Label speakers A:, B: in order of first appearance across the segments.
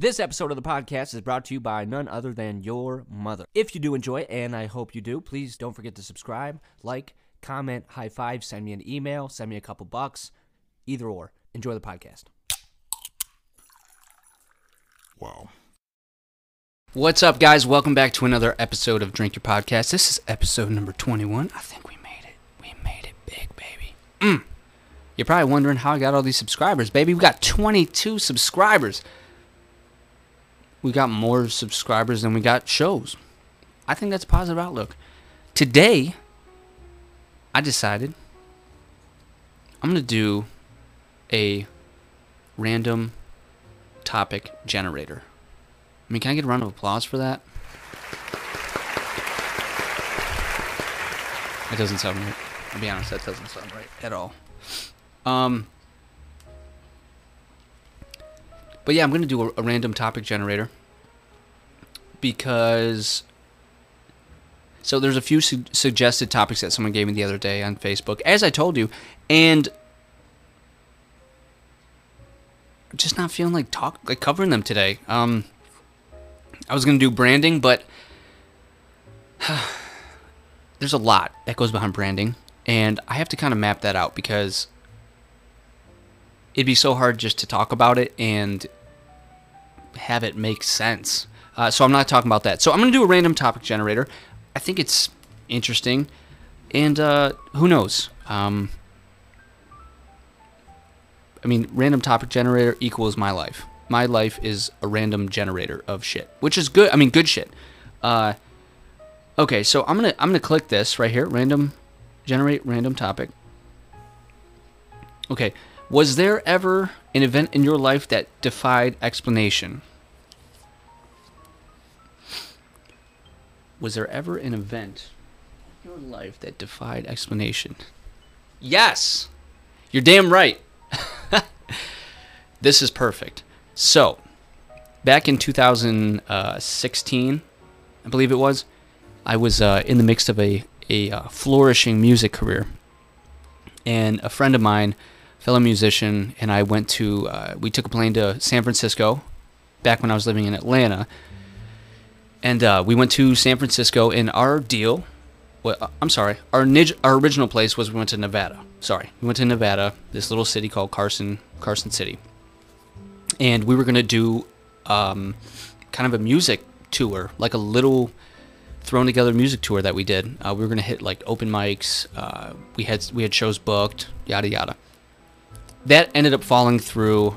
A: This episode of the podcast is brought to you by none other than your mother. If you do enjoy it, and I hope you do, please don't forget to subscribe, like, comment, high five, send me an email, send me a couple bucks, either or. Enjoy the podcast.
B: Wow.
A: What's up, guys? Welcome back to another episode of Drink Your Podcast. This is episode number 21. I think we made it. We made it big, baby. Mm. You're probably wondering how I got all these subscribers, baby. We got 22 subscribers. We got more subscribers than we got shows. I think that's a positive outlook. Today, I decided I'm going to do a random topic generator. I mean, can I get a round of applause for that? It doesn't sound right. I'll be honest, that doesn't sound right at all. Um, but yeah, I'm going to do a, a random topic generator because. So there's a few su- suggested topics that someone gave me the other day on Facebook, as I told you, and just not feeling like talk like covering them today. Um, I was gonna do branding, but there's a lot that goes behind branding, and I have to kind of map that out because it'd be so hard just to talk about it and have it make sense. Uh, so I'm not talking about that. So I'm gonna do a random topic generator. I think it's interesting, and uh, who knows? Um, I mean, random topic generator equals my life. My life is a random generator of shit, which is good. I mean, good shit. Uh, okay, so I'm gonna I'm gonna click this right here, random generate random topic. Okay, was there ever an event in your life that defied explanation? Was there ever an event in your life that defied explanation? Yes. You're damn right. this is perfect. So, back in 2016, I believe it was, I was uh, in the midst of a, a uh, flourishing music career. And a friend of mine, fellow musician, and I went to, uh, we took a plane to San Francisco back when I was living in Atlanta. And uh, we went to San Francisco, and our deal, well, I'm sorry, our, our original place was we went to Nevada. Sorry, we went to Nevada, this little city called Carson, Carson City and we were gonna do um, kind of a music tour, like a little thrown together music tour that we did. Uh, we were gonna hit like open mics. Uh, we had we had shows booked, yada yada. That ended up falling through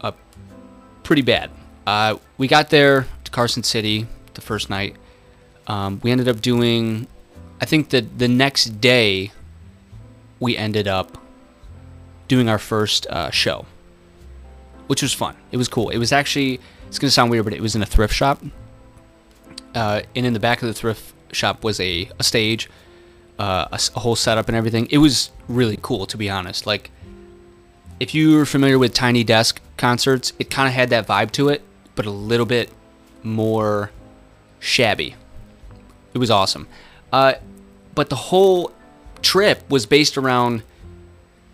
A: uh, pretty bad. Uh, we got there to Carson City the first night. Um, we ended up doing, I think the the next day, we ended up doing our first uh, show which was fun. It was cool. It was actually it's gonna sound weird, but it was in a thrift shop. Uh, and in the back of the thrift shop was a, a stage, uh, a, a, whole setup and everything. It was really cool, to be honest. Like, if you were familiar with Tiny Desk concerts, it kind of had that vibe to it, but a little bit more shabby. It was awesome. Uh, but the whole trip was based around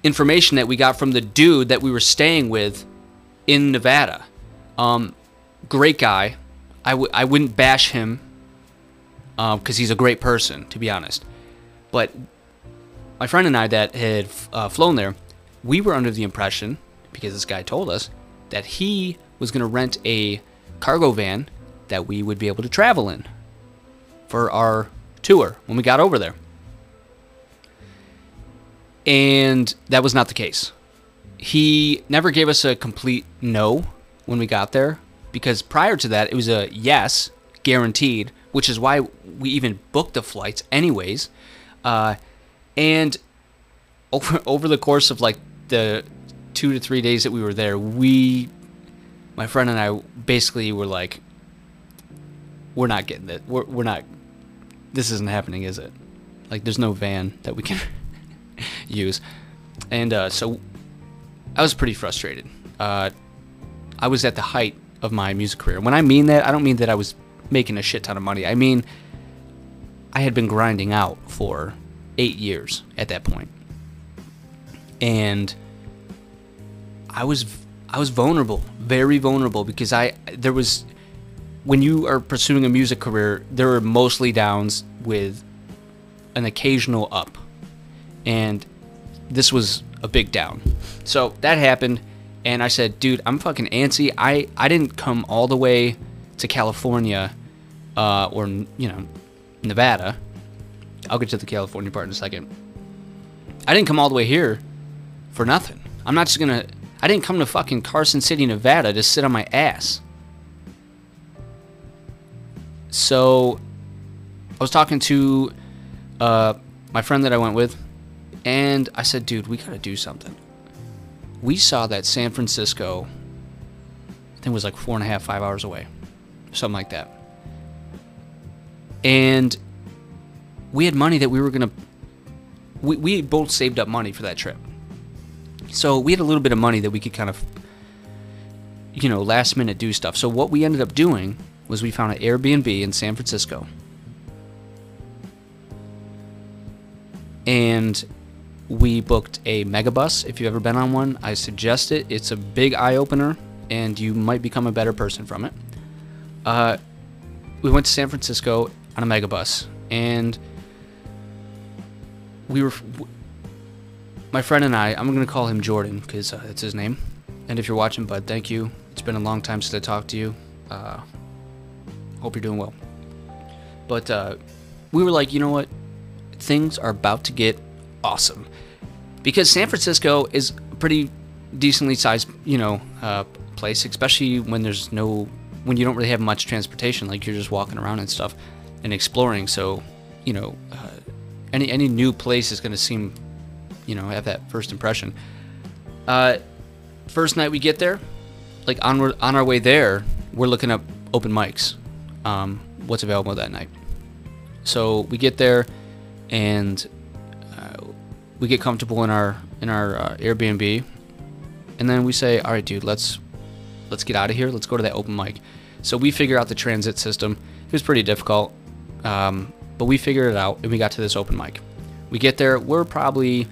A: information that we got from the dude that we were staying with in Nevada. Um, great guy. I w- I wouldn't bash him because um, he's a great person, to be honest. But my friend and I that had uh, flown there, we were under the impression, because this guy told us, that he was going to rent a cargo van that we would be able to travel in for our tour when we got over there. And that was not the case he never gave us a complete no when we got there because prior to that it was a yes guaranteed which is why we even booked the flights anyways uh, and over over the course of like the two to three days that we were there we my friend and i basically were like we're not getting it we're, we're not this isn't happening is it like there's no van that we can use and uh, so I was pretty frustrated. Uh, I was at the height of my music career. When I mean that, I don't mean that I was making a shit ton of money. I mean, I had been grinding out for eight years at that point, and I was I was vulnerable, very vulnerable because I there was when you are pursuing a music career, there are mostly downs with an occasional up. And this was a big down. So that happened and I said, "Dude, I'm fucking antsy. I I didn't come all the way to California uh, or you know, Nevada. I'll get to the California part in a second. I didn't come all the way here for nothing. I'm not just to I didn't come to fucking Carson City, Nevada to sit on my ass. So I was talking to uh, my friend that I went with, and I said, dude, we got to do something. We saw that San Francisco, I think it was like four and a half, five hours away, something like that. And we had money that we were going to, we, we both saved up money for that trip. So we had a little bit of money that we could kind of, you know, last minute do stuff. So what we ended up doing was we found an Airbnb in San Francisco. And we booked a megabus. If you've ever been on one, I suggest it. It's a big eye opener, and you might become a better person from it. Uh, we went to San Francisco on a megabus, and we were my friend and I, I'm to call him Jordan because uh, it's his name. And if you're watching, bud, thank you. It's been a long time since I talked to you. Uh, hope you're doing well. But uh, we were like, you know what? Things are about to get awesome. Because San Francisco is a pretty decently sized, you know, uh, place, especially when there's no, when you don't really have much transportation. Like you're just walking around and stuff and exploring. So, you know, uh, any any new place is going to seem you know have that first impression. Uh, first night we get there, like on on our way there, we're looking up open mics, um, what's available that night. So we get there, and uh, we get comfortable in our in our uh, Airbnb, and then we say, all right, dude, let's let's get out of here. Let's go to that open mic. So we figure out the transit system. It was pretty difficult, um, but we figured it out, and we got to this open mic. We get there. We're probably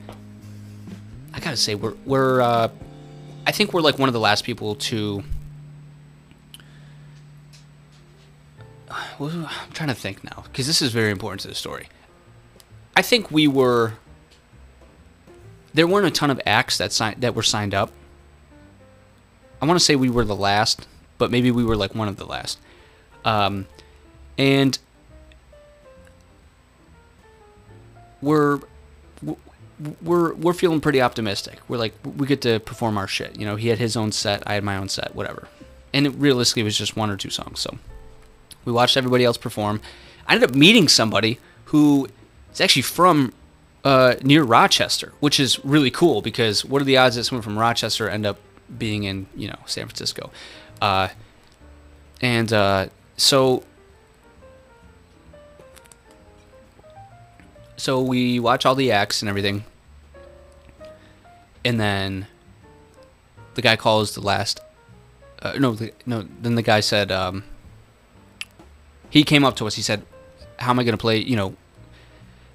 A: I gotta say we're we're uh, I think we're like one of the last people to. I'm trying to think now because this is very important to the story. I think we were. There weren't a ton of acts that signed that were signed up. I want to say we were the last, but maybe we were like one of the last. Um, and we're we're we're feeling pretty optimistic. We're like we get to perform our shit. You know, he had his own set, I had my own set, whatever. And it realistically was just one or two songs. So we watched everybody else perform. I ended up meeting somebody who is actually from uh, near Rochester, which is really cool because what are the odds that someone from Rochester end up being in you know San Francisco? Uh, and uh, so so we watch all the acts and everything, and then the guy calls the last. Uh, no, the, no. Then the guy said, um, he came up to us. He said, "How am I going to play?" You know,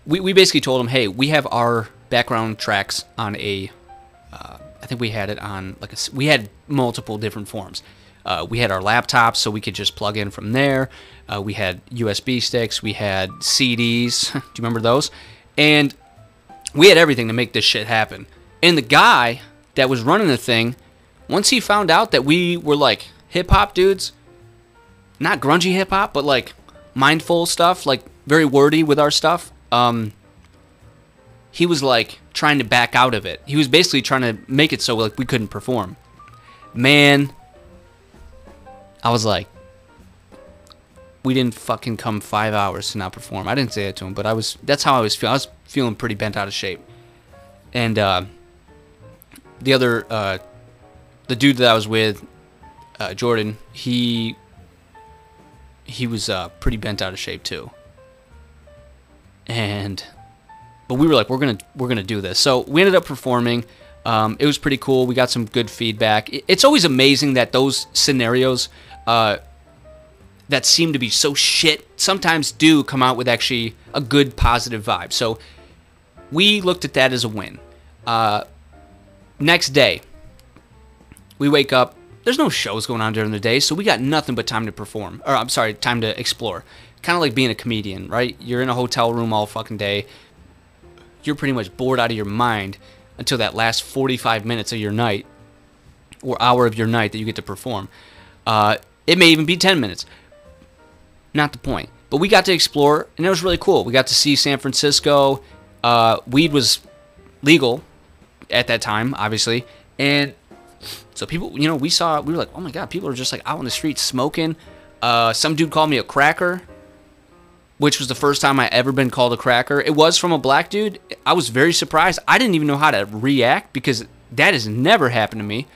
A: we we basically told him, "Hey, we have our background tracks on a. Uh, I think we had it on like a. We had multiple different forms. Uh, we had our laptops, so we could just plug in from there. Uh, we had USB sticks. We had CDs. Do you remember those? And we had everything to make this shit happen. And the guy that was running the thing, once he found out that we were like hip hop dudes, not grungy hip hop, but like mindful stuff, like very wordy with our stuff, um, he was like trying to back out of it. He was basically trying to make it so like we couldn't perform. Man, I was like, we didn't fucking come five hours to not perform. I didn't say that to him, but I was. That's how I was feeling. I was feeling pretty bent out of shape. And uh, the other, uh, the dude that I was with, uh, Jordan, he he was uh, pretty bent out of shape too. And but we were like, we're gonna we're gonna do this. So we ended up performing. Um, it was pretty cool. We got some good feedback. It's always amazing that those scenarios uh, that seem to be so shit sometimes do come out with actually a good positive vibe. So we looked at that as a win. Uh, next day, we wake up. There's no shows going on during the day, so we got nothing but time to perform. Or I'm sorry, time to explore. Kind of like being a comedian, right? You're in a hotel room all fucking day. You're pretty much bored out of your mind until that last 45 minutes of your night or hour of your night that you get to perform. Uh, it may even be 10 minutes. Not the point. But we got to explore, and it was really cool. We got to see San Francisco. Uh, weed was legal at that time, obviously, and so people, you know, we saw, we were like, oh my god, people are just like out on the street smoking. Uh, some dude called me a cracker, which was the first time I ever been called a cracker. It was from a black dude. I was very surprised. I didn't even know how to react because that has never happened to me.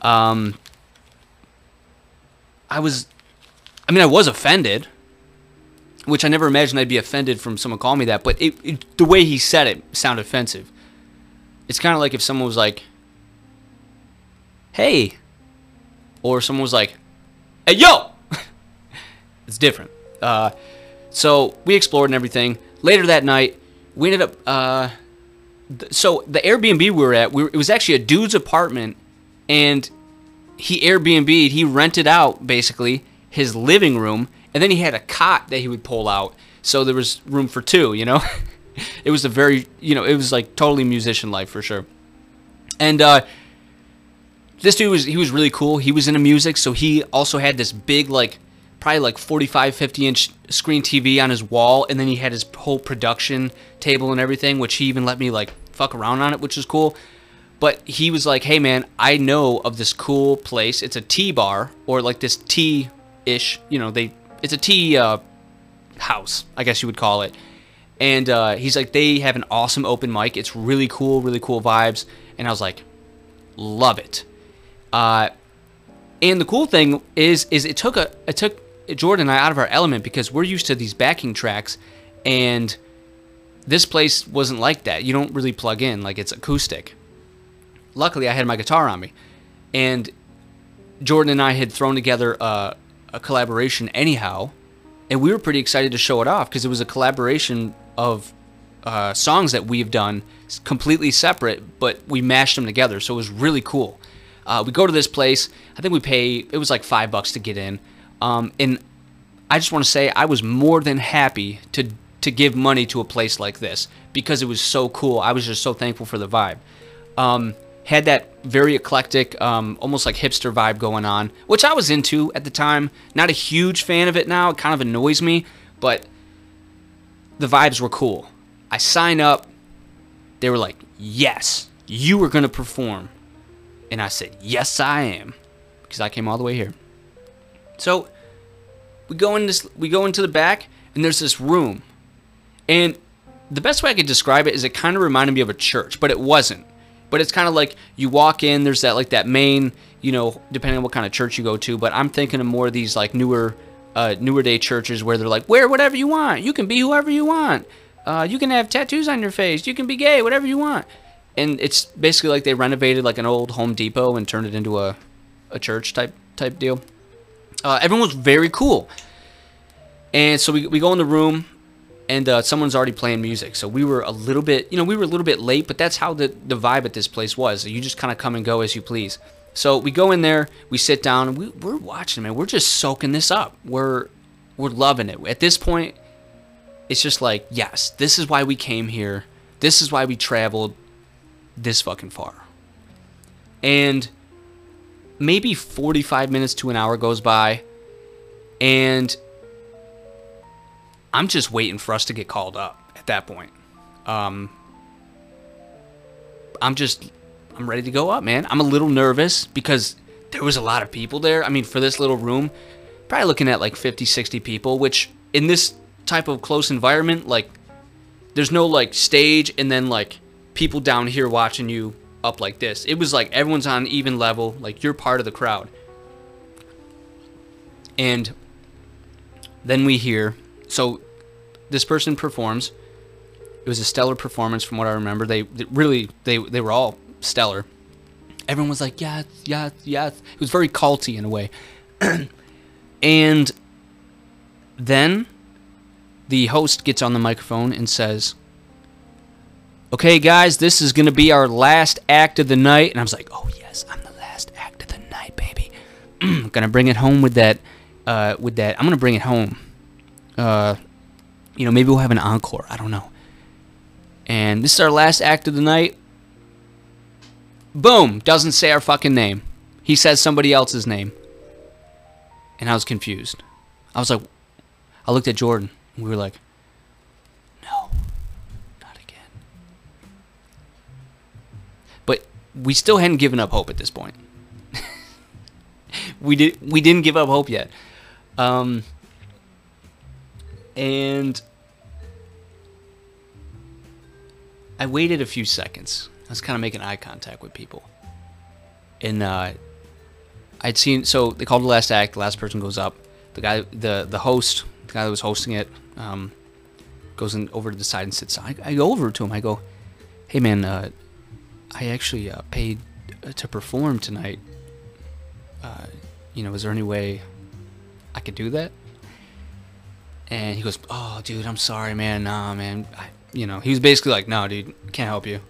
A: Um, I was, I mean, I was offended, which I never imagined I'd be offended from someone calling me that. But it, it, the way he said it sounded offensive. It's kind of like if someone was like, "Hey," or someone was like, "Hey, yo." it's different. Uh, so we explored and everything. Later that night, we ended up. Uh, th- so the Airbnb we were at, we were, it was actually a dude's apartment, and he Airbnb'd, he rented out basically his living room, and then he had a cot that he would pull out, so there was room for two. You know, it was a very, you know, it was like totally musician life for sure. And uh, this dude was he was really cool. He was into music, so he also had this big like probably like 45 50 inch screen TV on his wall and then he had his whole production table and everything which he even let me like fuck around on it which is cool but he was like hey man I know of this cool place. It's a tea bar or like this tea ish you know they it's a tea uh, house I guess you would call it. And uh, he's like they have an awesome open mic. It's really cool really cool vibes. And I was like love it. Uh, and the cool thing is, is it took a it took Jordan and I out of our element because we're used to these backing tracks, and this place wasn't like that. You don't really plug in like it's acoustic. Luckily, I had my guitar on me, and Jordan and I had thrown together a, a collaboration anyhow, and we were pretty excited to show it off because it was a collaboration of uh, songs that we've done completely separate, but we mashed them together, so it was really cool. Uh, we go to this place. I think we pay. It was like five bucks to get in. Um, and I just want to say I was more than happy to to give money to a place like this because it was so cool. I was just so thankful for the vibe. Um, had that very eclectic, um, almost like hipster vibe going on, which I was into at the time. Not a huge fan of it now. It kind of annoys me, but the vibes were cool. I sign up. They were like, "Yes, you are going to perform," and I said, "Yes, I am," because I came all the way here. So we go in this we go into the back and there's this room. And the best way I could describe it is it kind of reminded me of a church, but it wasn't. But it's kind of like you walk in, there's that like that main, you know, depending on what kind of church you go to, but I'm thinking of more of these like newer uh, newer day churches where they're like, wear whatever you want. You can be whoever you want. Uh, you can have tattoos on your face. You can be gay, whatever you want. And it's basically like they renovated like an old Home Depot and turned it into a, a church type type deal. Uh, everyone was very cool. And so we, we go in the room, and uh, someone's already playing music. So we were a little bit, you know, we were a little bit late, but that's how the, the vibe at this place was. You just kind of come and go as you please. So we go in there, we sit down, and we, we're watching, man. We're just soaking this up. We're we're loving it. At this point, it's just like, yes, this is why we came here. This is why we traveled this fucking far. And maybe 45 minutes to an hour goes by, and I'm just waiting for us to get called up at that point. Um, I'm just, I'm ready to go up, man. I'm a little nervous because there was a lot of people there. I mean, for this little room, probably looking at like 50, 60 people, which in this type of close environment, like, there's no like stage and then like people down here watching you up like this. It was like everyone's on even level, like you're part of the crowd. And then we hear so this person performs. It was a stellar performance from what I remember. They, they really they they were all stellar. Everyone was like, yes, yes, yes. It was very culty in a way. and then the host gets on the microphone and says, Okay, guys, this is going to be our last act of the night. And I was like, oh, yes, I'm the last act of the night, baby. gonna bring it home with that, uh, with that. I'm gonna bring it home. Uh, you know, maybe we'll have an encore. I don't know. And this is our last act of the night. Boom! Doesn't say our fucking name. He says somebody else's name. And I was confused. I was like, I looked at Jordan. We were like, no, not again. But we still hadn't given up hope at this point. we did. We didn't give up hope yet. Um, and I waited a few seconds. I was kind of making eye contact with people, and uh, I'd seen. So they called the last act. The last person goes up. The guy, the the host, the guy that was hosting it, um, goes in over to the side and sits. I, I go over to him. I go, "Hey man, uh, I actually uh, paid to perform tonight. Uh, you know, is there any way I could do that?" And he goes, "Oh, dude, I'm sorry, man. Nah, man. I, you know, he was basically like, "No, dude, can't help you."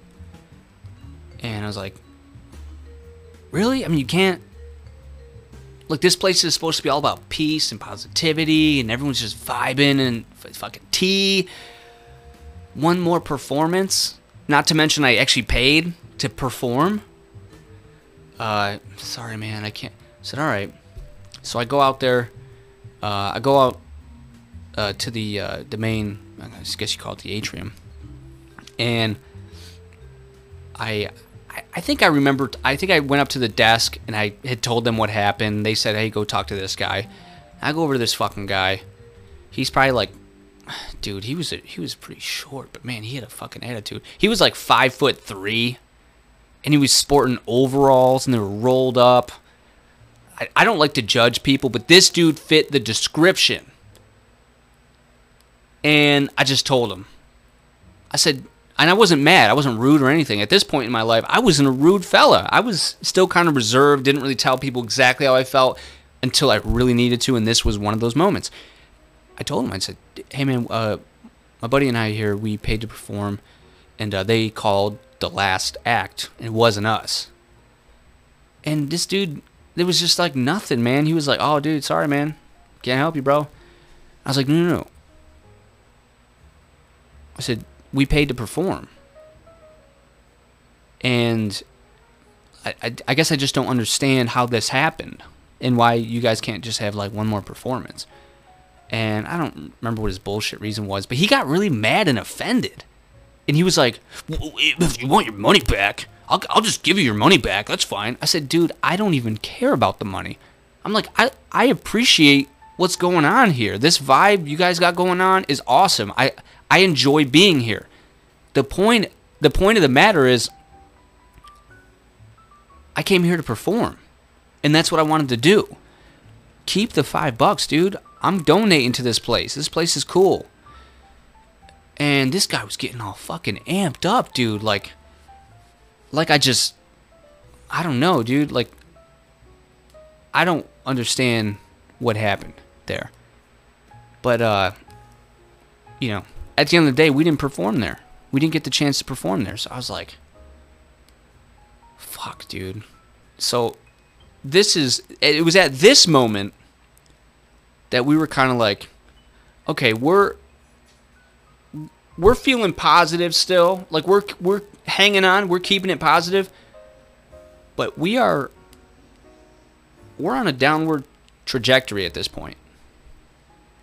A: And I was like, "Really? I mean, you can't." Look, this place is supposed to be all about peace and positivity, and everyone's just vibing and fucking tea. One more performance, not to mention I actually paid to perform. Uh, sorry, man, I can't. I said, all right. So I go out there. Uh, I go out uh, to the uh, the main, I guess you call it the atrium, and I I think I remember. I think I went up to the desk and I had told them what happened. They said, "Hey, go talk to this guy." I go over to this fucking guy. He's probably like, dude, he was a, he was pretty short, but man, he had a fucking attitude. He was like five foot three, and he was sporting overalls and they were rolled up. I, I don't like to judge people, but this dude fit the description. And I just told him. I said, and I wasn't mad. I wasn't rude or anything. At this point in my life, I wasn't a rude fella. I was still kind of reserved, didn't really tell people exactly how I felt until I really needed to, and this was one of those moments. I told him, I said, hey man, uh, my buddy and I here, we paid to perform, and uh, they called the last act, and it wasn't us. And this dude, it was just like nothing, man. He was like, oh, dude, sorry, man. Can't help you, bro. I was like, no, no, no. Said, we paid to perform. And I, I, I, guess I just don't understand how this happened and why you guys can't just have like one more performance. And I don't remember what his bullshit reason was, but he got really mad and offended. And he was like, if you want your money back, I'll, I'll just give you your money back. That's fine. I said, dude, I don't even care about the money. I'm like, I, I appreciate what's going on here. This vibe you guys got going on is awesome. I I enjoy being here. The point the point of the matter is I came here to perform. And that's what I wanted to do. Keep the 5 bucks, dude. I'm donating to this place. This place is cool. And this guy was getting all fucking amped up, dude. Like like I just I don't know, dude. Like I don't understand what happened there. But uh you know, at the end of the day, we didn't perform there. We didn't get the chance to perform there. So I was like, fuck, dude. So this is, it was at this moment that we were kind of like, okay, we're, we're feeling positive still. Like we're, we're hanging on. We're keeping it positive. But we are, we're on a downward trajectory at this point.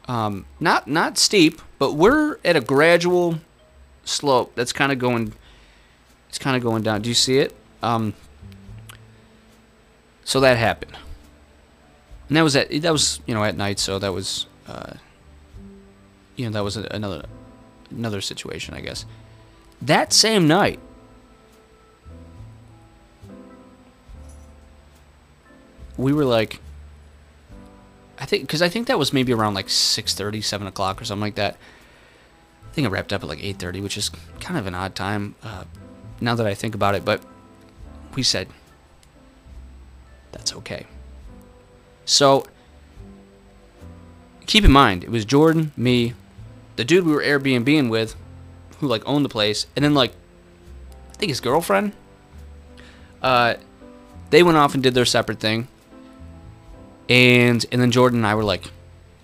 A: Um, not not steep, but we're at a gradual slope that's kind of going. It's kind of going down. Do you see it? Um, so that happened, and that was at that was you know at night. So that was uh, you know that was another another situation, I guess. That same night, we were like, I think because I think that was maybe around like 6:30, 7 o'clock or something like that. I think it wrapped up at like 8:30, which is kind of an odd time uh, now that I think about it. But we said that's okay. So keep in mind, it was Jordan, me, the dude we were Airbnbing with, who like owned the place, and then like I think his girlfriend. Uh, they went off and did their separate thing And and then Jordan and I were like,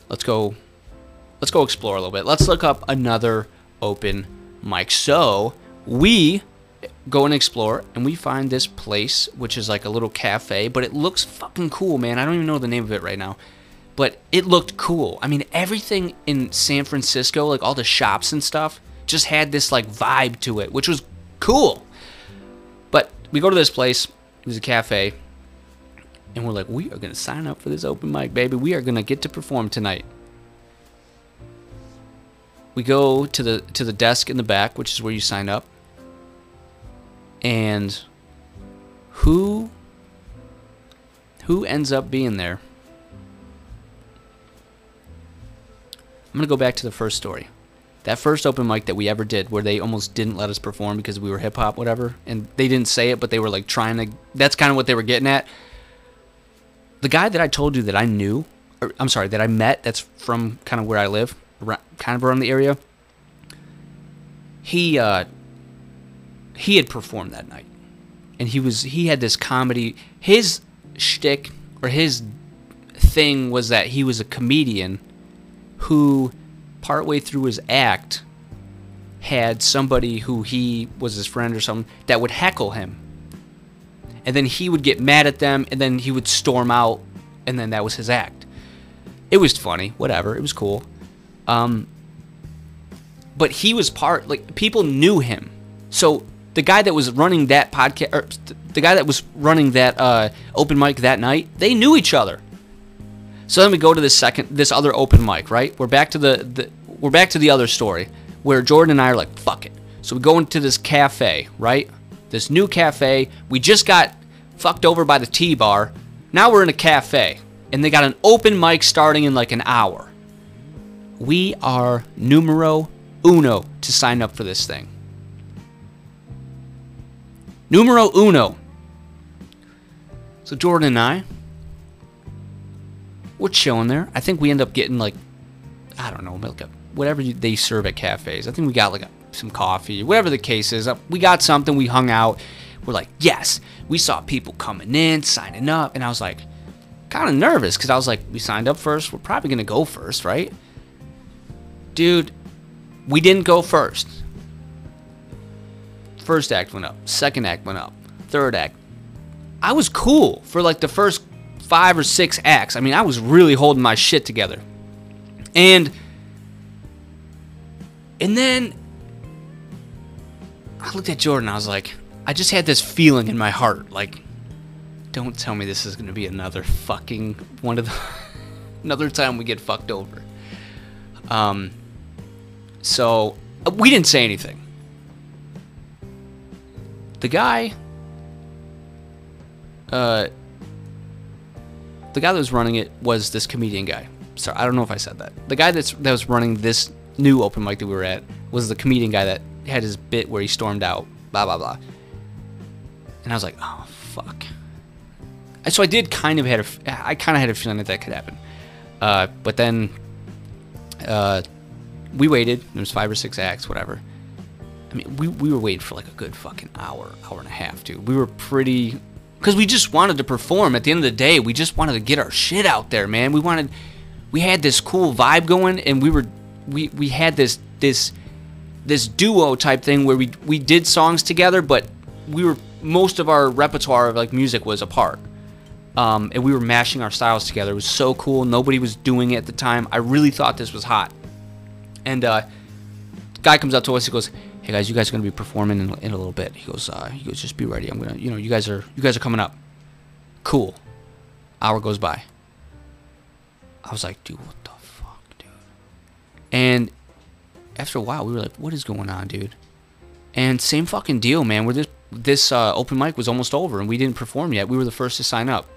A: let's go let's go explore a little bit. Let's look up another open mic. So we go and explore and we find this place which is like a little cafe, but it looks fucking cool, man. I don't even know the name of it right now. But it looked cool. I mean, everything in San Francisco, like all the shops and stuff, just had this like vibe to it, which was cool. But we go to this place, it was a cafe, and we're like, we are gonna sign up for this open mic, baby. We are gonna get to perform tonight. We go to the to the desk in the back, which is where you sign up. And who who ends up being there? I'm gonna go back to the first story. That first open mic that we ever did, where they almost didn't let us perform because we were hip hop, whatever, and they didn't say it, but they were like trying to. That's kind of what they were getting at. The guy that I told you that I knew, or I'm sorry, that I met, that's from kind of where I live, around, kind of around the area. He uh, he had performed that night, and he was he had this comedy. His shtick or his thing was that he was a comedian who, partway through his act, had somebody who he was his friend or something that would heckle him. And then he would get mad at them, and then he would storm out, and then that was his act. It was funny, whatever. It was cool. Um, but he was part like people knew him. So the guy that was running that podcast, or the guy that was running that uh, open mic that night, they knew each other. So then we go to this second, this other open mic, right? We're back to the, the we're back to the other story where Jordan and I are like, fuck it. So we go into this cafe, right? This new cafe. We just got fucked over by the tea bar. Now we're in a cafe, and they got an open mic starting in like an hour. We are numero uno to sign up for this thing. Numero uno. So Jordan and I, we're chilling there. I think we end up getting like, I don't know, like a, whatever they serve at cafes. I think we got like a, some coffee, whatever the case is. Uh, we got something. We hung out. We're like, yes. We saw people coming in, signing up, and I was like, kind of nervous because I was like, we signed up first. We're probably gonna go first, right? Dude, we didn't go first. First act went up. Second act went up. Third act. I was cool for like the first five or six acts. I mean, I was really holding my shit together. And and then I looked at Jordan. I was like, I just had this feeling in my heart, like, don't tell me this is gonna be another fucking one of the another time we get fucked over. Um. So we didn't say anything. The guy, uh, the guy that was running it was this comedian guy. Sorry, I don't know if I said that. The guy that's that was running this new open mic that we were at was the comedian guy that had his bit where he stormed out, blah blah blah. And I was like, oh fuck. So I did kind of had a, I kind of had a feeling that that could happen. Uh, but then, uh, we waited. There was five or six acts, whatever. I mean, we, we were waiting for like a good fucking hour, hour and a half, dude. We were pretty, because we just wanted to perform. At the end of the day, we just wanted to get our shit out there, man. We wanted, we had this cool vibe going, and we were, we we had this this this duo type thing where we we did songs together, but we were most of our repertoire of like music was apart. Um, and we were mashing our styles together. It was so cool. Nobody was doing it at the time. I really thought this was hot. And uh, guy comes up to us. He goes, "Hey guys, you guys are gonna be performing in, in a little bit." He goes, uh, "He goes, just be ready. I'm gonna, you know, you guys are you guys are coming up." Cool. Hour goes by. I was like, "Dude, what the fuck, dude?" And after a while, we were like, "What is going on, dude?" And same fucking deal, man. Where this this uh, open mic was almost over and we didn't perform yet. We were the first to sign up.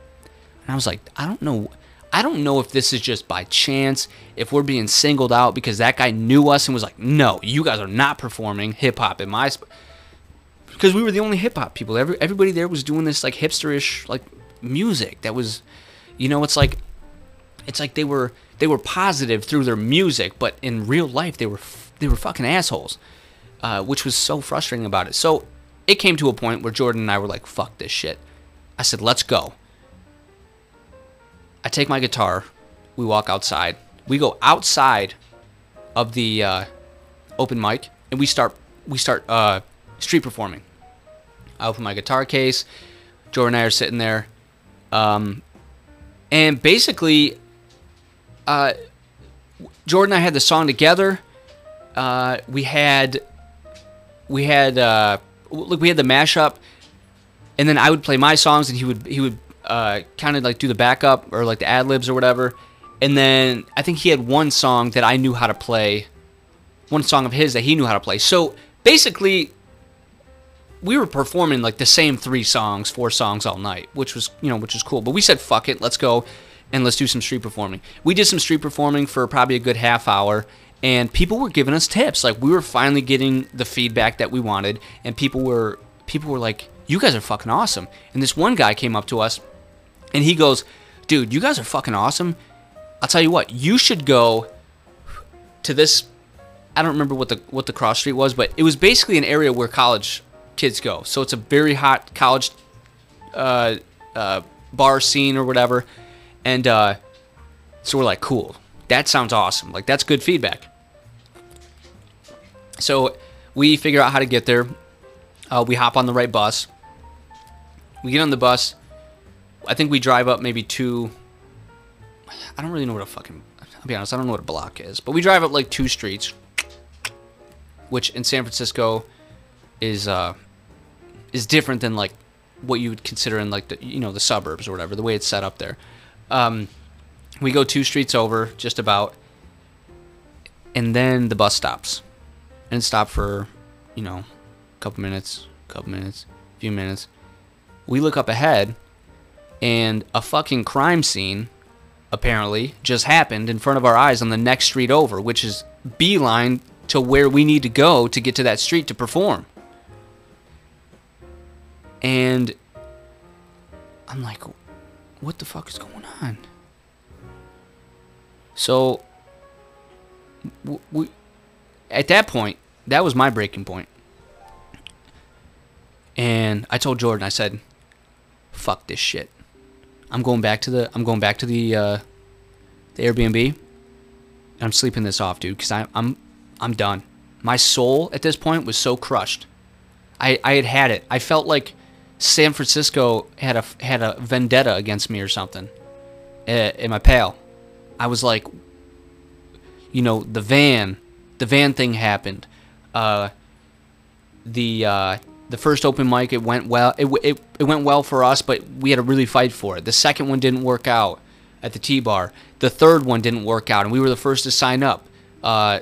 A: And I was like, I don't know. I don't know if this is just by chance, if we're being singled out because that guy knew us and was like, no, you guys are not performing hip hop in my. Because we were the only hip hop people. Every, everybody there was doing this like hipsterish like music that was, you know, it's like, it's like they were they were positive through their music, but in real life they were they were fucking assholes, uh, which was so frustrating about it. So it came to a point where Jordan and I were like, fuck this shit. I said, let's go. I take my guitar. We walk outside. We go outside of the uh, open mic, and we start we start uh, street performing. I open my guitar case. Jordan and I are sitting there, um, and basically, uh, Jordan and I had the song together. Uh, we had we had uh, look we had the mashup, and then I would play my songs, and he would he would uh, kind of like do the backup or like the ad libs or whatever. And then I think he had one song that I knew how to play, one song of his that he knew how to play. So basically, we were performing like the same three songs, four songs all night, which was you know which was cool. But we said fuck it, let's go and let's do some street performing. We did some street performing for probably a good half hour, and people were giving us tips. Like we were finally getting the feedback that we wanted, and people were people were like, "You guys are fucking awesome." And this one guy came up to us, and he goes, "Dude, you guys are fucking awesome. I'll tell you what, you should go to this." I don't remember what the what the cross street was, but it was basically an area where college kids go. So it's a very hot college uh, uh, bar scene or whatever. And uh, so we're like, cool. That sounds awesome. Like, that's good feedback. So we figure out how to get there. Uh, we hop on the right bus. We get on the bus. I think we drive up maybe two. I don't really know what a fucking. I'll be honest, I don't know what a block is. But we drive up like two streets, which in San Francisco is uh, is different than like what you would consider in like the you know the suburbs or whatever the way it's set up there. Um, we go two streets over just about, and then the bus stops, and stop for you know a couple minutes, couple minutes, few minutes. We look up ahead, and a fucking crime scene apparently just happened in front of our eyes on the next street over, which is beeline to where we need to go to get to that street to perform. And I'm like, what the fuck is going on? So, we, at that point, that was my breaking point. And I told Jordan, I said, fuck this shit. I'm going back to the, I'm going back to the, uh, the Airbnb. I'm sleeping this off, dude, because I'm, I'm done. My soul at this point was so crushed. I, I had had it. I felt like San Francisco had a had a vendetta against me or something eh, in my pal. I was like, you know, the van, the van thing happened. Uh, the uh, the first open mic it went well. It, it it went well for us, but we had to really fight for it. The second one didn't work out at the tea bar. The third one didn't work out, and we were the first to sign up. Uh,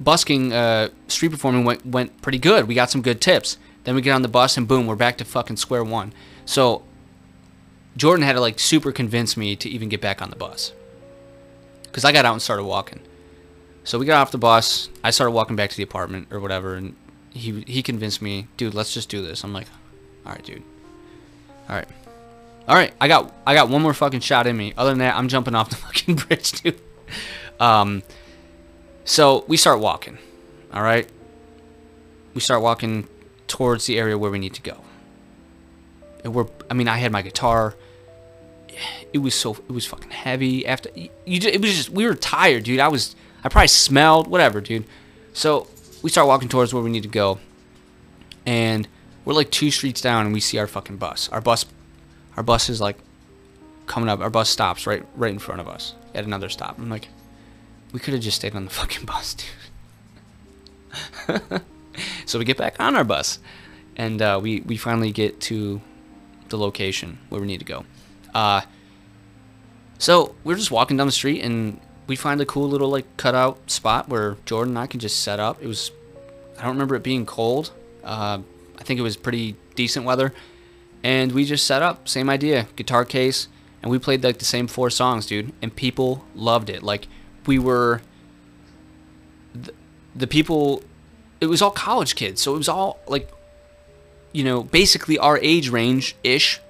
A: busking, uh, street performing went went pretty good. We got some good tips. Then we get on the bus and boom, we're back to fucking square one. So Jordan had to like super convince me to even get back on the bus. Cuz I got out and started walking. So we got off the bus. I started walking back to the apartment or whatever and he he convinced me, "Dude, let's just do this." I'm like, "All right, dude. All right. All right, I got I got one more fucking shot in me. Other than that, I'm jumping off the fucking bridge, dude." Um so we start walking. All right? We start walking towards the area where we need to go. And we're, I mean, I had my guitar. It was so, it was fucking heavy. After you, it was just, we were tired, dude. I was, I probably smelled, whatever, dude. So we start walking towards where we need to go, and we're like two streets down, and we see our fucking bus. Our bus, our bus is like coming up. Our bus stops right, right in front of us at another stop. I'm like, we could have just stayed on the fucking bus, dude. so we get back on our bus, and uh, we we finally get to the location where we need to go. Uh, so we're just walking down the street, and we find a cool little like cutout spot where Jordan and I can just set up. It was I don't remember it being cold. Uh, I think it was pretty decent weather, and we just set up. Same idea, guitar case, and we played like the same four songs, dude, and people loved it. Like we were. The, the people it was all college kids, so it was all like, you know, basically our age range ish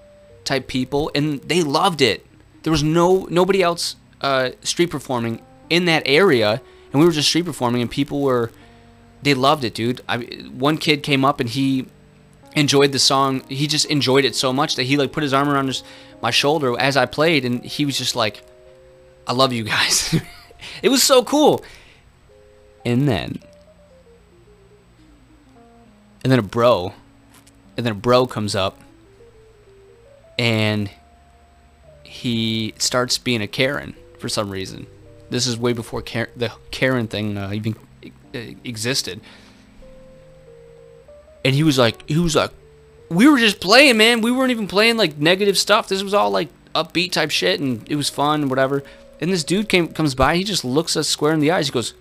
A: type people, and they loved it. There was no nobody else uh, street performing in that area, and we were just street performing, and people were they loved it, dude. I one kid came up and he enjoyed the song. He just enjoyed it so much that he like put his arm around his, my shoulder as I played, and he was just like, "I love you guys." it was so cool. And then, and then a bro, and then a bro comes up, and he starts being a Karen for some reason. This is way before the Karen thing uh, even existed. And he was like, he was like, we were just playing, man. We weren't even playing like negative stuff. This was all like upbeat type shit, and it was fun, whatever. And this dude came comes by. He just looks us square in the eyes. He goes,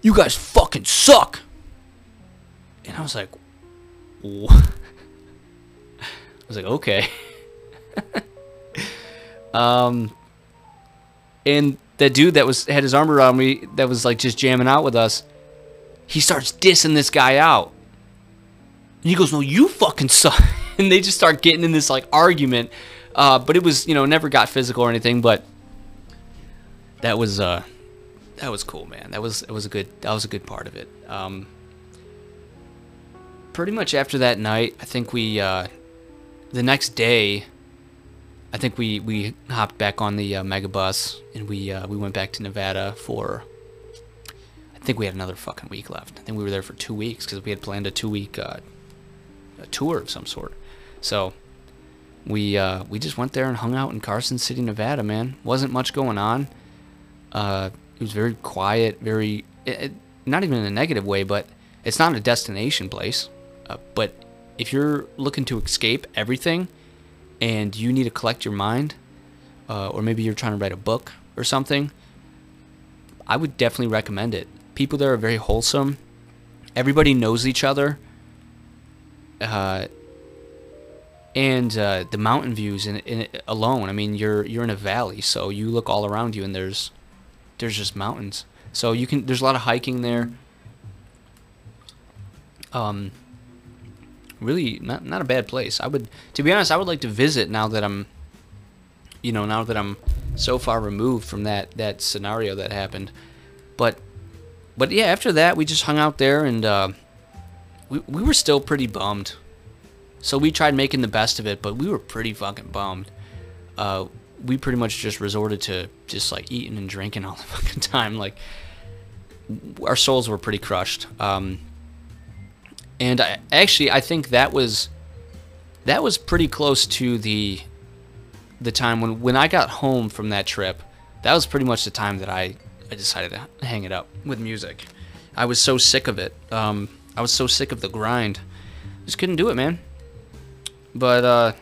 A: "You guys fucking suck." And I was like, what? I was like, okay. um, and the dude that was had his arm around me, that was like just jamming out with us, he starts dissing this guy out. And he goes, "No, you fucking suck." And they just start getting in this like argument. Uh, but it was, you know, never got physical or anything. But that was, uh, that was cool, man. That was, it was a good, that was a good part of it. Um, pretty much after that night, I think we, uh, the next day, I think we, we hopped back on the uh, mega bus and we uh, we went back to Nevada for. I think we had another fucking week left. I think we were there for two weeks because we had planned a two week uh, a tour of some sort. So we uh, we just went there and hung out in Carson City, Nevada. Man, wasn't much going on. Uh, it was very quiet, very it, it, not even in a negative way, but it's not a destination place. Uh, but if you're looking to escape everything and you need to collect your mind, uh, or maybe you're trying to write a book or something, I would definitely recommend it. People there are very wholesome. Everybody knows each other. Uh, and uh, the mountain views in, in alone. I mean, you're you're in a valley, so you look all around you, and there's there's just mountains. So you can there's a lot of hiking there. Um, really not not a bad place. I would, to be honest, I would like to visit now that I'm, you know, now that I'm so far removed from that that scenario that happened. But, but yeah, after that we just hung out there and uh, we we were still pretty bummed. So we tried making the best of it, but we were pretty fucking bummed. Uh, we pretty much just resorted to just like eating and drinking all the fucking time. Like our souls were pretty crushed. Um, and I, actually, I think that was that was pretty close to the the time when when I got home from that trip. That was pretty much the time that I I decided to hang it up with music. I was so sick of it. Um, I was so sick of the grind. Just couldn't do it, man. But uh,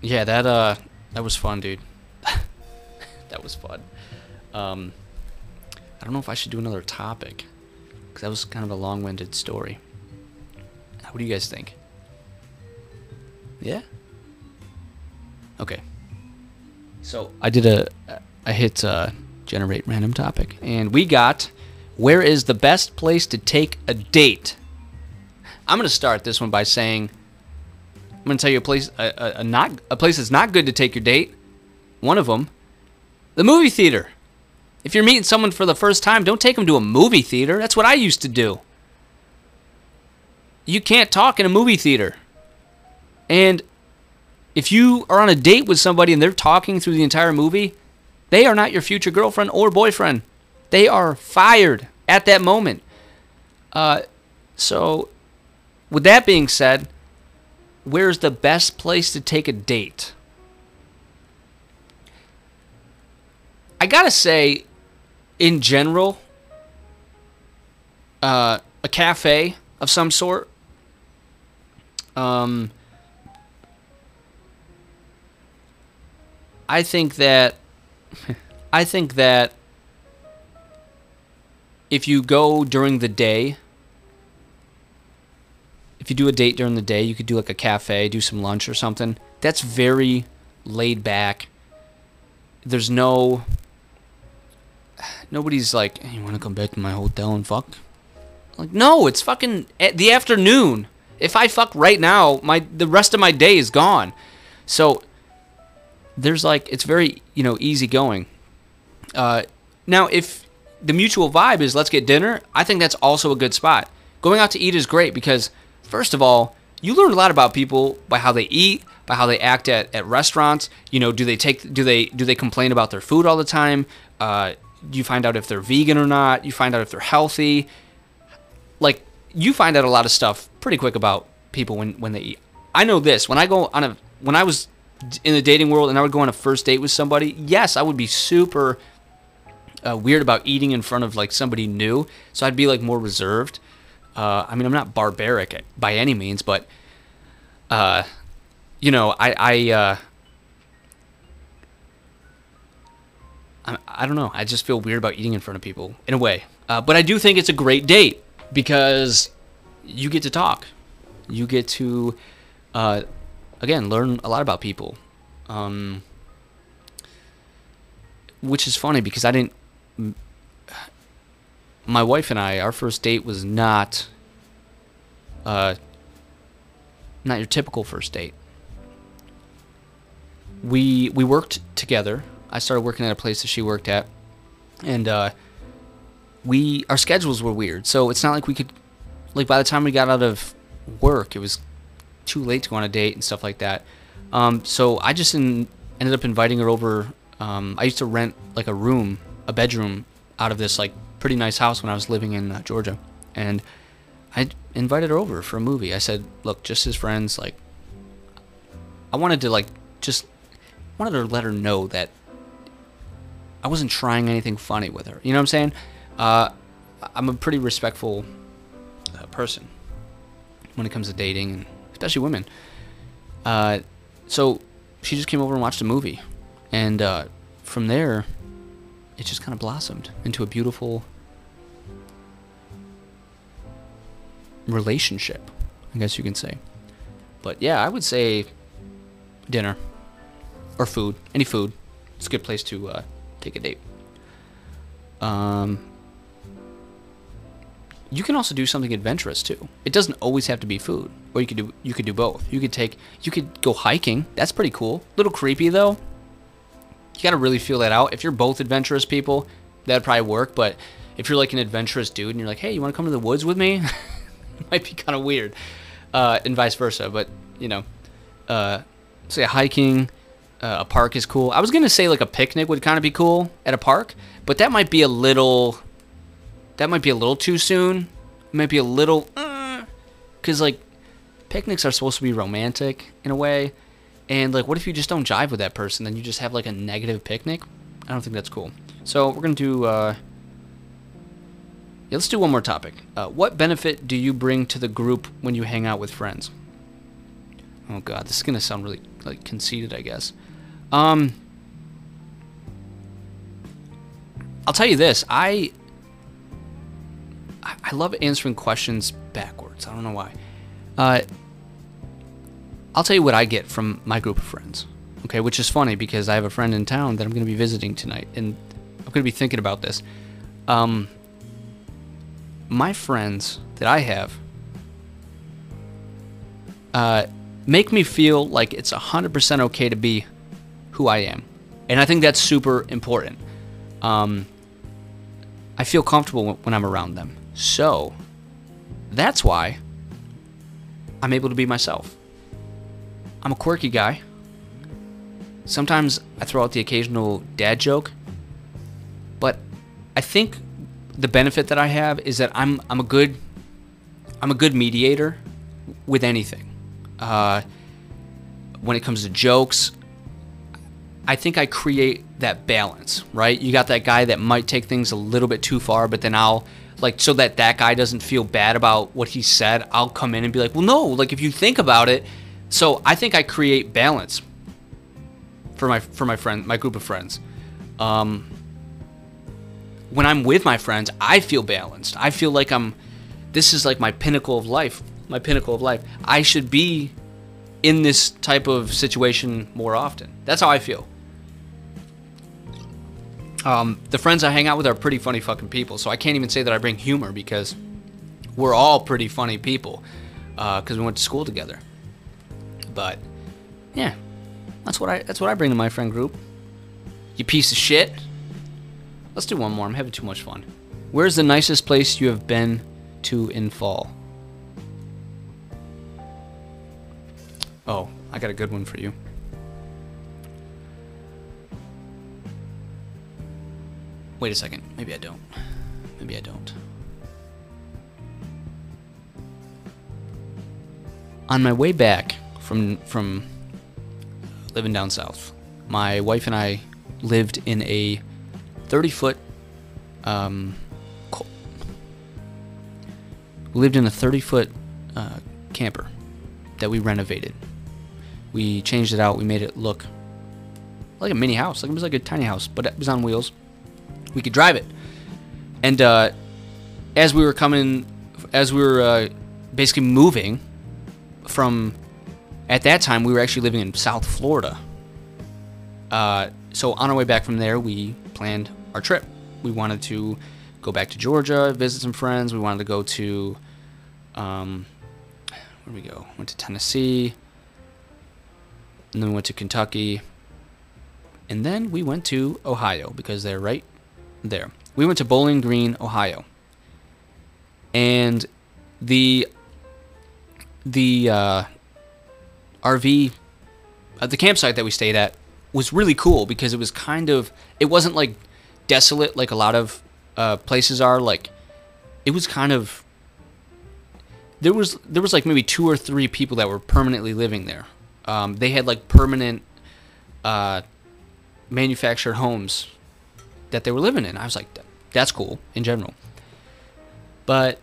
A: yeah, that uh, that was fun, dude. that was fun. Um, I don't know if I should do another topic because that was kind of a long-winded story. What do you guys think? Yeah. Okay. So I did a I hit uh, generate random topic, and we got where is the best place to take a date? I'm gonna start this one by saying I'm gonna tell you a place a, a, a not a place that's not good to take your date. One of them, the movie theater. If you're meeting someone for the first time, don't take them to a movie theater. That's what I used to do. You can't talk in a movie theater. And if you are on a date with somebody and they're talking through the entire movie, they are not your future girlfriend or boyfriend. They are fired at that moment. Uh, so, with that being said, where's the best place to take a date? I gotta say, in general, uh, a cafe of some sort. Um, I think that I think that if you go during the day, if you do a date during the day, you could do like a cafe, do some lunch or something. That's very laid back. There's no nobody's like, hey, you want to come back to my hotel and fuck? Like, no, it's fucking the afternoon. If I fuck right now, my the rest of my day is gone. So there's like it's very you know easy going. Uh, now, if the mutual vibe is let's get dinner, I think that's also a good spot. Going out to eat is great because first of all, you learn a lot about people by how they eat, by how they act at, at restaurants. You know, do they take do they do they complain about their food all the time? Uh, you find out if they're vegan or not. You find out if they're healthy. Like you find out a lot of stuff pretty quick about people when when they eat. I know this when I go on a when I was in the dating world and I would go on a first date with somebody. Yes, I would be super uh, weird about eating in front of like somebody new, so I'd be like more reserved. Uh, I mean, I'm not barbaric by any means, but uh, you know, I I, I don't know. I just feel weird about eating in front of people in a way. Uh, but I do think it's a great date because you get to talk, you get to uh, again learn a lot about people. Um, which is funny because I didn't my wife and I, our first date was not, uh, not your typical first date. We we worked together. I started working at a place that she worked at, and uh, we our schedules were weird. So it's not like we could, like by the time we got out of work, it was too late to go on a date and stuff like that. Um, so I just in, ended up inviting her over. Um, I used to rent like a room, a bedroom out of this like pretty nice house when I was living in uh, Georgia, and I invited her over for a movie. I said, "Look, just as friends, like I wanted to like just wanted to let her know that I wasn't trying anything funny with her. You know what I'm saying? Uh, I'm a pretty respectful uh, person when it comes to dating, and especially women. Uh, so she just came over and watched a movie, and uh, from there, it just kind of blossomed into a beautiful relationship, I guess you can say. But yeah, I would say dinner or food, any food. It's a good place to uh, take a date. Um, you can also do something adventurous too. It doesn't always have to be food, or you could do you could do both. You could take you could go hiking. That's pretty cool. A little creepy though you got to really feel that out. If you're both adventurous people, that'd probably work. But if you're like an adventurous dude and you're like, hey, you want to come to the woods with me? it might be kind of weird, uh, and vice versa. But you know, uh, say hiking, uh, a park is cool. I was gonna say like a picnic would kind of be cool at a park, but that might be a little, that might be a little too soon. Might be a little, uh, like picnics are supposed to be romantic in a way. And like, what if you just don't jive with that person? Then you just have like a negative picnic. I don't think that's cool. So we're gonna do. Uh, yeah, let's do one more topic. Uh, what benefit do you bring to the group when you hang out with friends? Oh God, this is gonna sound really like conceited, I guess. Um, I'll tell you this. I I love answering questions backwards. I don't know why. Uh, I'll tell you what I get from my group of friends. Okay, which is funny because I have a friend in town that I'm going to be visiting tonight, and I'm going to be thinking about this. Um, my friends that I have uh, make me feel like it's 100% okay to be who I am. And I think that's super important. Um, I feel comfortable when I'm around them. So that's why I'm able to be myself. I'm a quirky guy. Sometimes I throw out the occasional dad joke, but I think the benefit that I have is that I'm I'm a good I'm a good mediator with anything. Uh, when it comes to jokes, I think I create that balance, right? You got that guy that might take things a little bit too far, but then I'll like so that that guy doesn't feel bad about what he said. I'll come in and be like, "Well, no, like if you think about it, so I think I create balance for my for my friend my group of friends. Um, when I'm with my friends, I feel balanced. I feel like I'm. This is like my pinnacle of life. My pinnacle of life. I should be in this type of situation more often. That's how I feel. Um, the friends I hang out with are pretty funny fucking people, so I can't even say that I bring humor because we're all pretty funny people because uh, we went to school together. But yeah, that's what I that's what I bring to my friend group. You piece of shit. Let's do one more. I'm having too much fun. Where's the nicest place you have been to in fall? Oh, I got a good one for you. Wait a second. Maybe I don't. Maybe I don't. On my way back from from living down south, my wife and I lived in a 30 foot um, lived in a 30 foot uh, camper that we renovated. We changed it out. We made it look like a mini house. Like it was like a tiny house, but it was on wheels. We could drive it. And uh, as we were coming, as we were uh, basically moving from, at that time we were actually living in South Florida. Uh, so on our way back from there, we planned our trip. We wanted to go back to Georgia, visit some friends. We wanted to go to, um, where we go? Went to Tennessee, and then we went to Kentucky, and then we went to Ohio because they're right there. We went to Bowling Green, Ohio, and the the uh, RV, uh, the campsite that we stayed at was really cool because it was kind of it wasn't like desolate like a lot of uh, places are. Like it was kind of there was there was like maybe two or three people that were permanently living there. Um, they had like permanent uh, manufactured homes that they were living in. I was like, that's cool in general. But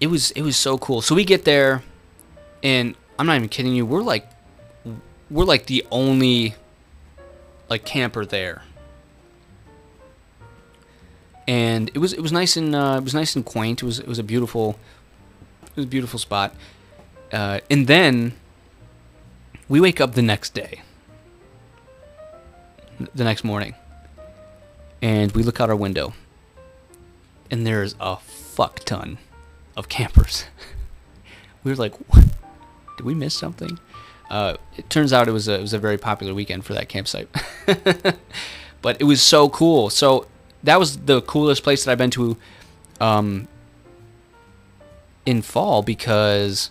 A: it was it was so cool. So we get there, and I'm not even kidding you. We're like we're like the only like camper there and it was it was nice and uh, it was nice and quaint. It was it was a beautiful it was a beautiful spot. Uh, and then we wake up the next day, the next morning, and we look out our window, and there's a fuck ton of campers. we were like, what? did we miss something? Uh, it turns out it was a it was a very popular weekend for that campsite, but it was so cool. So that was the coolest place that I've been to um, in fall because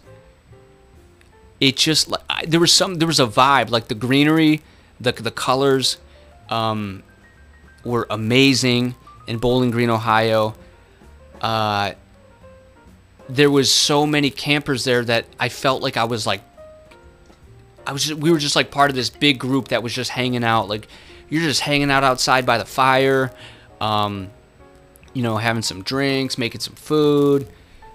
A: it just like there was some there was a vibe like the greenery, the the colors um, were amazing in Bowling Green, Ohio. Uh, there was so many campers there that I felt like I was like I was just, we were just like part of this big group that was just hanging out like you're just hanging out outside by the fire um, you know, having some drinks, making some food,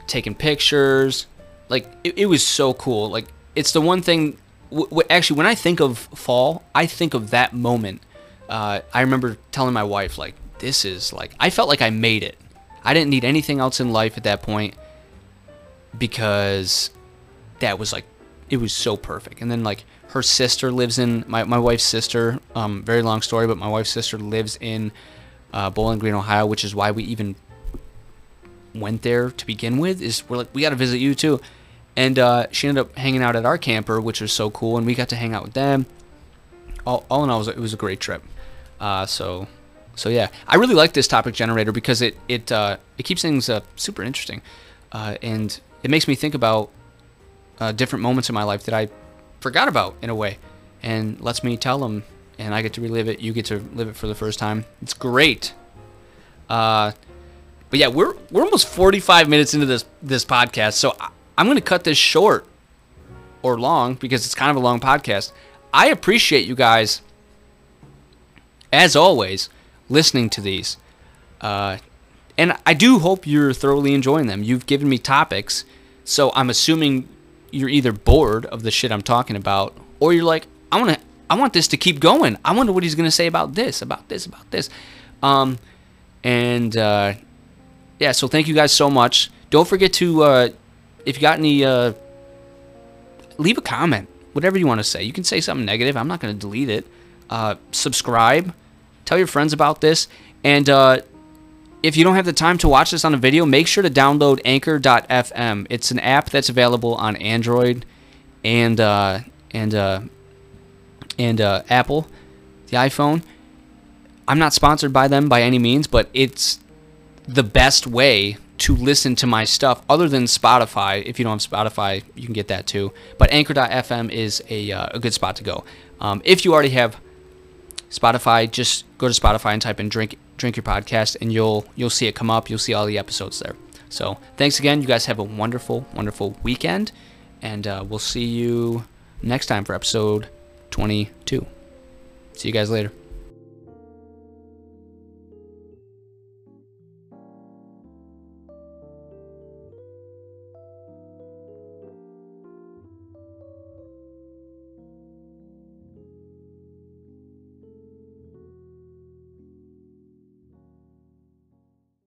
A: taking pictures. Like it, it was so cool. Like it's the one thing. W- w- actually, when I think of fall, I think of that moment. Uh, I remember telling my wife like, "This is like." I felt like I made it. I didn't need anything else in life at that point because that was like it was so perfect. And then like her sister lives in my, my wife's sister. Um, very long story, but my wife's sister lives in uh, Bowling Green, Ohio, which is why we even went there to begin with. Is we're like we got to visit you too, and uh, she ended up hanging out at our camper, which was so cool, and we got to hang out with them. All, all in all, it was, it was a great trip. Uh, so, so yeah, I really like this topic generator because it it uh, it keeps things uh, super interesting, uh, and it makes me think about uh, different moments in my life that I forgot about in a way, and lets me tell them and I get to relive it. You get to live it for the first time. It's great. Uh, but yeah, we're we're almost 45 minutes into this this podcast, so I, I'm going to cut this short or long because it's kind of a long podcast. I appreciate you guys, as always, listening to these. Uh, and I do hope you're thoroughly enjoying them. You've given me topics, so I'm assuming you're either bored of the shit I'm talking about, or you're like, I want to I want this to keep going. I wonder what he's to say about this, about this, about this. Um, and uh, yeah, so thank you guys so much. Don't forget to, uh, if you got any, uh, leave a comment, whatever you want to say. You can say something negative. I'm not to delete it. Uh, subscribe. Tell your friends about this. And uh, if you don't have the time to watch this on a video, make sure to download Anchor.fm. It's an app that's available on Android and uh, and uh, and uh, Apple, the iPhone. I'm not sponsored by them by any means, but it's the best way to listen to my stuff other than Spotify. If you don't have Spotify, you can get that too. But Anchor.fm is a, uh, a good spot to go. Um, if you already have Spotify, just go to Spotify and type in drink drink your podcast, and you'll you'll see it come up. You'll see all the episodes there. So thanks again. You guys have a wonderful, wonderful weekend, and uh, we'll see you next time for episode 22. See you guys later.